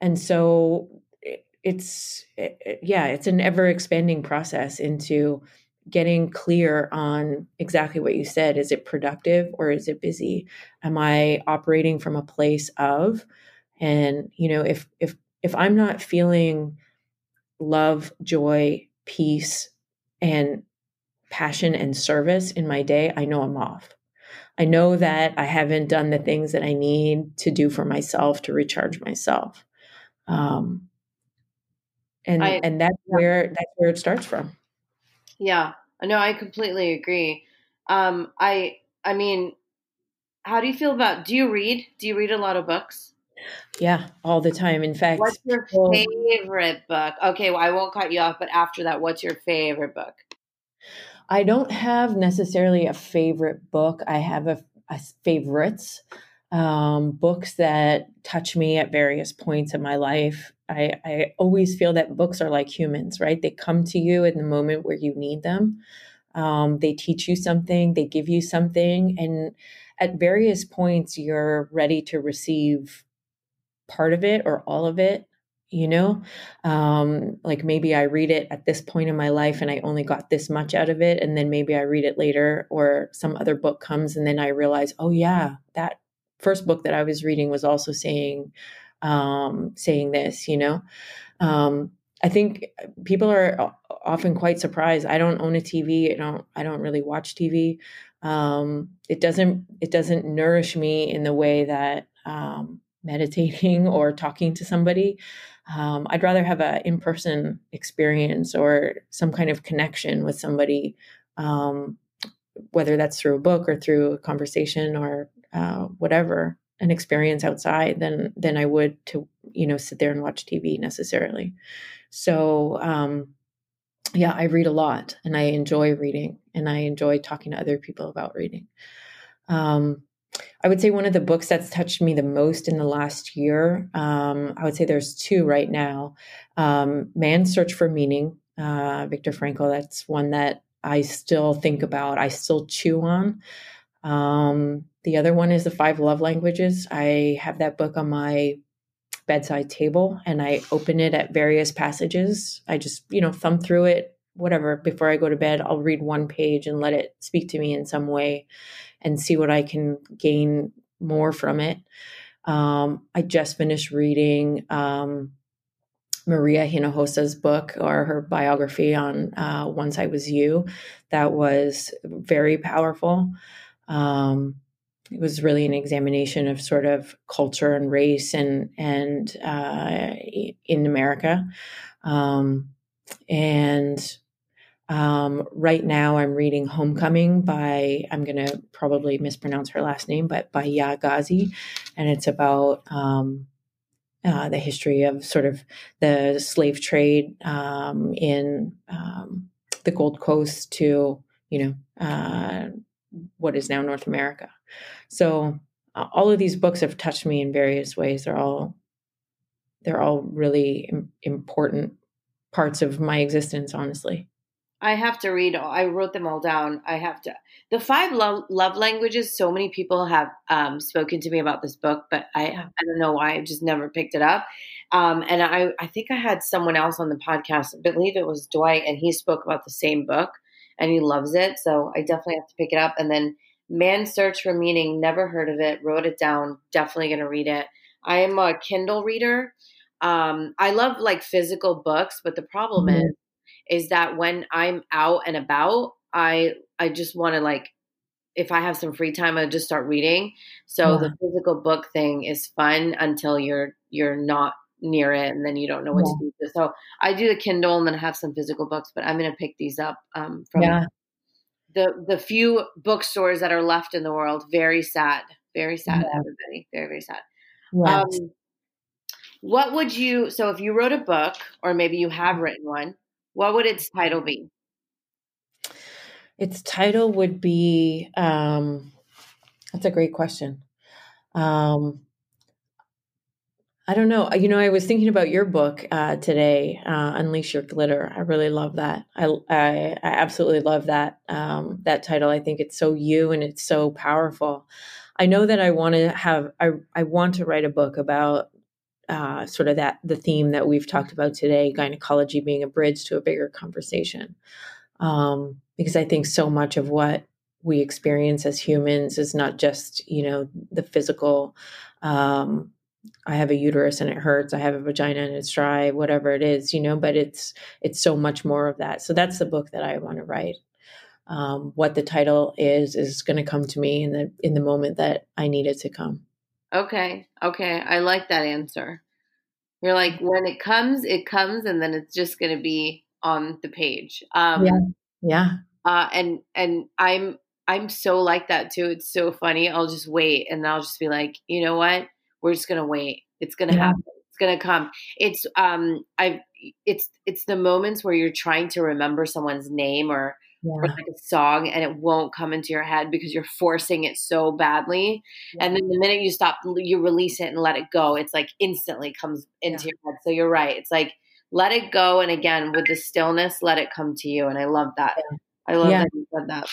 and so it, it's, it, yeah, it's an ever expanding process into getting clear on exactly what you said. Is it productive or is it busy? Am I operating from a place of, and you know, if, if, if I'm not feeling love, joy, peace and passion and service in my day, I know I'm off. I know that I haven't done the things that I need to do for myself to recharge myself. Um, and I, and that's yeah. where that's where it starts from. Yeah, no, I completely agree. Um, I I mean, how do you feel about? Do you read? Do you read a lot of books? Yeah, all the time. In fact, what's your favorite book? Okay, well, I won't cut you off, but after that, what's your favorite book? I don't have necessarily a favorite book. I have a, a favorites um, books that touch me at various points in my life. I, I always feel that books are like humans, right? They come to you in the moment where you need them. Um, they teach you something, they give you something, and at various points, you're ready to receive part of it or all of it you know um like maybe i read it at this point in my life and i only got this much out of it and then maybe i read it later or some other book comes and then i realize oh yeah that first book that i was reading was also saying um saying this you know? Um i think people are often quite surprised. I don't own a tv i don't i don't really watch tv um it doesn't it doesn't nourish me in the way that um meditating or talking to somebody. Um, I'd rather have an in person experience or some kind of connection with somebody, um, whether that's through a book or through a conversation or uh, whatever, an experience outside than than I would to you know sit there and watch TV necessarily. So um, yeah, I read a lot and I enjoy reading and I enjoy talking to other people about reading. Um, I would say one of the books that's touched me the most in the last year, um, I would say there's two right now. Um, Man's Search for Meaning, uh, Viktor Frankl, that's one that I still think about, I still chew on. Um, the other one is The Five Love Languages. I have that book on my bedside table and I open it at various passages. I just, you know, thumb through it, whatever, before I go to bed. I'll read one page and let it speak to me in some way and see what I can gain more from it. Um, I just finished reading um, Maria Hinojosa's book or her biography on uh, Once I Was You. That was very powerful. Um, it was really an examination of sort of culture and race and and uh, in America, um, and um, right now, I'm reading Homecoming by, I'm going to probably mispronounce her last name, but by Yaa Gyasi. And it's about um, uh, the history of sort of the slave trade um, in um, the Gold Coast to, you know, uh, what is now North America. So uh, all of these books have touched me in various ways. They're all, they're all really important parts of my existence, honestly. I have to read. I wrote them all down. I have to. The five love, love languages. So many people have um, spoken to me about this book, but I I don't know why. I just never picked it up. Um, and I I think I had someone else on the podcast. I believe it was Dwight, and he spoke about the same book, and he loves it. So I definitely have to pick it up. And then Man's Search for Meaning. Never heard of it. Wrote it down. Definitely going to read it. I am a Kindle reader. Um, I love like physical books, but the problem mm-hmm. is is that when I'm out and about, I I just want to like if I have some free time, I just start reading. So yeah. the physical book thing is fun until you're you're not near it, and then you don't know what yeah. to do. So I do the Kindle and then have some physical books, but I'm gonna pick these up um, from yeah. The the few bookstores that are left in the world. Very sad, very sad, everybody. Very very sad. Um, what would you? So if you wrote a book, or maybe you have written one what would its title be? Its title would be um, that's a great question. Um, I don't know. You know, I was thinking about your book uh, today, uh, "Unleash Your Glitter." I really love that. I I, I absolutely love that um, that title. I think it's so you and it's so powerful. I know that I want to have. I I want to write a book about uh, sort of that the theme that we've talked about today gynecology being a bridge to a bigger conversation um, because i think so much of what we experience as humans is not just you know the physical um, i have a uterus and it hurts i have a vagina and it's dry whatever it is you know but it's it's so much more of that so that's the book that i want to write um, what the title is is going to come to me in the in the moment that I need it to come. Okay. Okay. I like that answer. You're like when it comes, it comes, and then it's just going to be on the page. Um, yeah. Yeah. Uh, and and I'm I'm so like that too. It's so funny. I'll just wait, and I'll just be like, you know what? We're just gonna wait. It's gonna yeah. happen. It's gonna come. It's um I it's it's the moments where you're trying to remember someone's name or yeah. like a song and it won't come into your head because you're forcing it so badly. Yeah. And then the minute you stop, you release it and let it go, it's like instantly comes into yeah. your head. So you're right. It's like let it go. And again, with the stillness, let it come to you. And I love that. I love that you said that.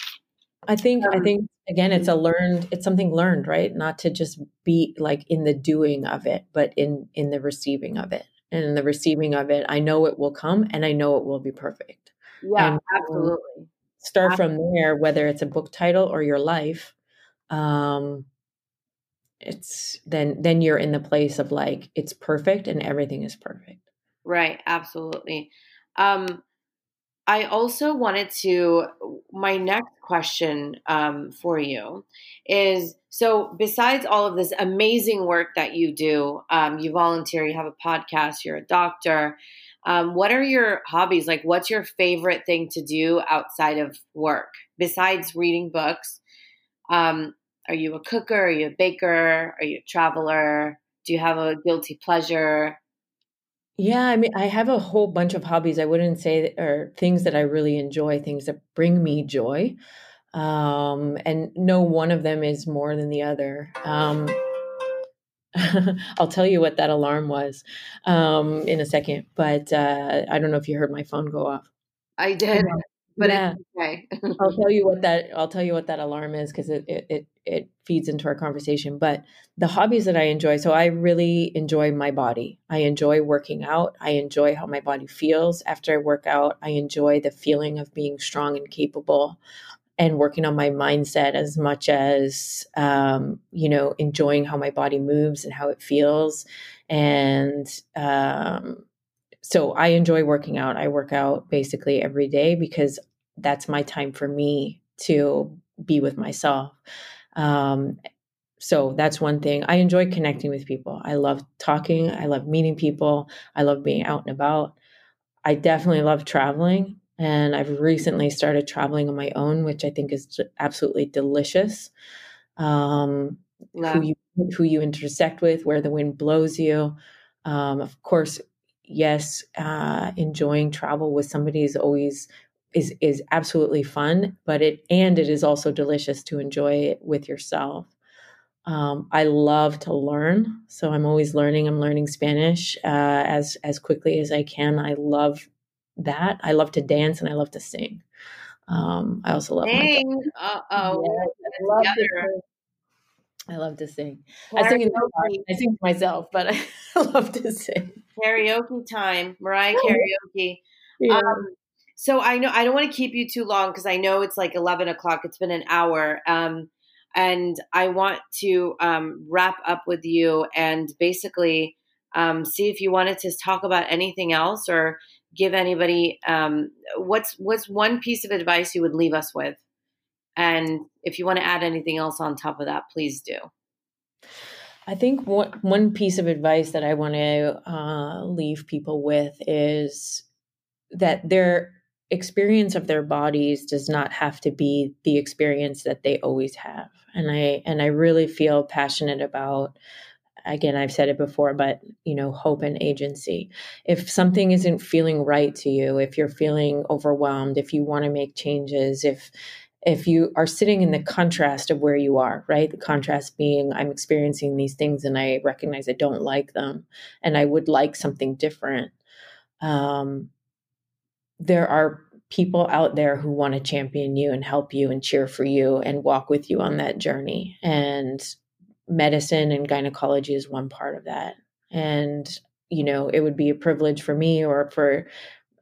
I think, um, I think again, it's a learned, it's something learned, right? Not to just be like in the doing of it, but in, in the receiving of it. And in the receiving of it, I know it will come and I know it will be perfect. Yeah, and, absolutely start from there whether it's a book title or your life um it's then then you're in the place of like it's perfect and everything is perfect right absolutely um i also wanted to my next question um, for you is so besides all of this amazing work that you do um, you volunteer you have a podcast you're a doctor um, what are your hobbies? Like, what's your favorite thing to do outside of work besides reading books? Um, are you a cooker? Are you a baker? Are you a traveler? Do you have a guilty pleasure? Yeah, I mean, I have a whole bunch of hobbies. I wouldn't say that, or things that I really enjoy, things that bring me joy. Um, and no one of them is more than the other. Um, I'll tell you what that alarm was um, in a second, but uh, I don't know if you heard my phone go off. I did, but yeah. okay. I'll tell you what that I'll tell you what that alarm is because it, it it it feeds into our conversation. But the hobbies that I enjoy, so I really enjoy my body. I enjoy working out. I enjoy how my body feels after I work out. I enjoy the feeling of being strong and capable and working on my mindset as much as um, you know enjoying how my body moves and how it feels and um, so i enjoy working out. I work out basically every day because that's my time for me to be with myself. Um, so that's one thing. I enjoy connecting with people. I love talking. I love meeting people. I love being out and about. I definitely love traveling and I've recently started traveling on my own, which I think is absolutely delicious. Um, Who you who you intersect with, where the wind blows you. Um, of course, yes, uh, enjoying travel with somebody is always is is absolutely fun, but it and it is also delicious to enjoy it with yourself. Um, I love to learn, so I'm always learning. I'm learning Spanish uh, as as quickly as I can. I love that. I love to dance and I love to sing. Um, I also love sing. Uh oh. Yeah, I, love to sing. I sing, I sing to myself, but I love to sing. Karaoke time, Mariah karaoke. Yeah. Um, so I know I don't want to keep you too long because I know it's like eleven o'clock. It's been an hour, um, and I want to um, wrap up with you and basically um, see if you wanted to talk about anything else or give anybody um, what's what's one piece of advice you would leave us with and if you want to add anything else on top of that please do. I think one, one piece of advice that i want to uh, leave people with is that their experience of their bodies does not have to be the experience that they always have. And i and i really feel passionate about again i've said it before but you know hope and agency. If something isn't feeling right to you if you're feeling overwhelmed if you want to make changes if if you are sitting in the contrast of where you are right the contrast being i'm experiencing these things and i recognize i don't like them and i would like something different um, there are people out there who want to champion you and help you and cheer for you and walk with you on that journey and medicine and gynecology is one part of that. And, you know, it would be a privilege for me or for,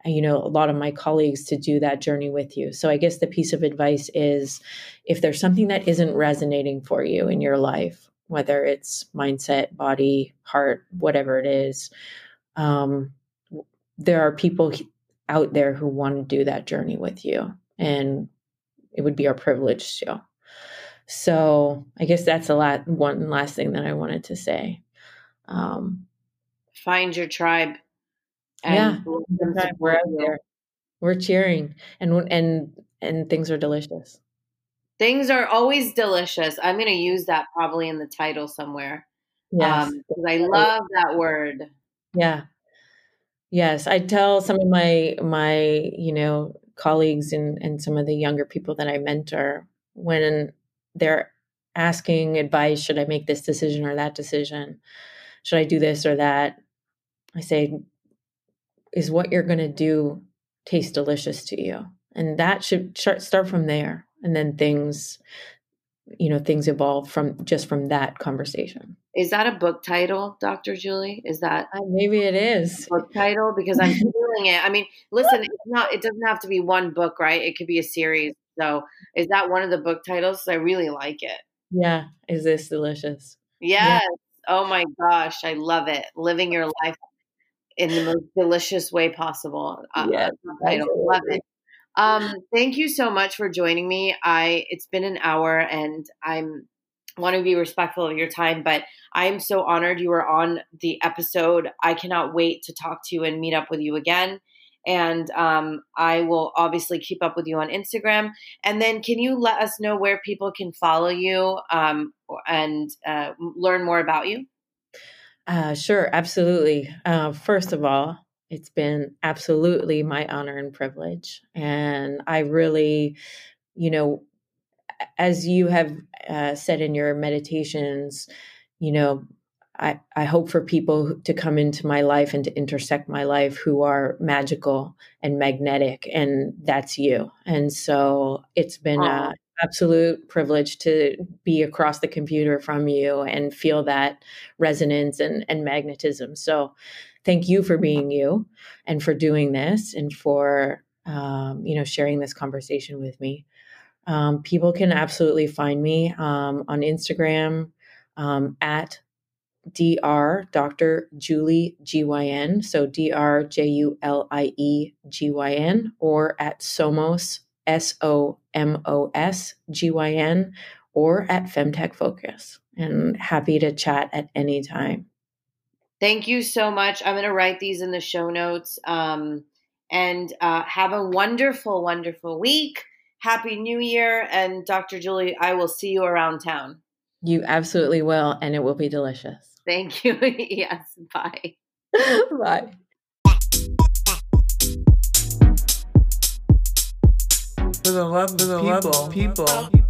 you know, a lot of my colleagues to do that journey with you. So I guess the piece of advice is if there's something that isn't resonating for you in your life, whether it's mindset, body, heart, whatever it is, um, there are people out there who want to do that journey with you. And it would be our privilege to. So I guess that's a lot. One last thing that I wanted to say. Um, Find your tribe. Yeah, we're out there. We're cheering, and and and things are delicious. Things are always delicious. I'm going to use that probably in the title somewhere. Yes, um, because I love that word. Yeah. Yes, I tell some of my my you know colleagues and and some of the younger people that I mentor when they're asking advice, should I make this decision or that decision? Should I do this or that? I say, is what you're going to do taste delicious to you? And that should start from there. And then things, you know, things evolve from just from that conversation. Is that a book title, Dr. Julie? Is that uh, maybe it is book title because I'm feeling it. I mean, listen, it's not. It doesn't have to be one book, right? It could be a series. So, is that one of the book titles? I really like it. Yeah, is this delicious? Yes. Yeah. Oh my gosh, I love it. Living your life in the most delicious way possible. Uh, yes, I love it. Um, thank you so much for joining me. I it's been an hour and I'm want to be respectful of your time, but I am so honored you were on the episode. I cannot wait to talk to you and meet up with you again. And um, I will obviously keep up with you on Instagram. And then, can you let us know where people can follow you um, and uh, learn more about you? Uh, sure, absolutely. Uh, first of all, it's been absolutely my honor and privilege. And I really, you know, as you have uh, said in your meditations, you know, I, I hope for people to come into my life and to intersect my life who are magical and magnetic, and that's you. And so it's been an absolute privilege to be across the computer from you and feel that resonance and, and magnetism. So thank you for being you and for doing this and for um, you know sharing this conversation with me. Um, people can absolutely find me um, on Instagram um, at Dr. Dr. Julie GYN. So D R J U L I E G Y N or at Somos, S O M O S G Y N or at Femtech Focus. And happy to chat at any time. Thank you so much. I'm going to write these in the show notes. Um, and uh, have a wonderful, wonderful week. Happy New Year. And Dr. Julie, I will see you around town. You absolutely will. And it will be delicious. Thank you. yes. Bye. Bye. For the love of the people. people. people.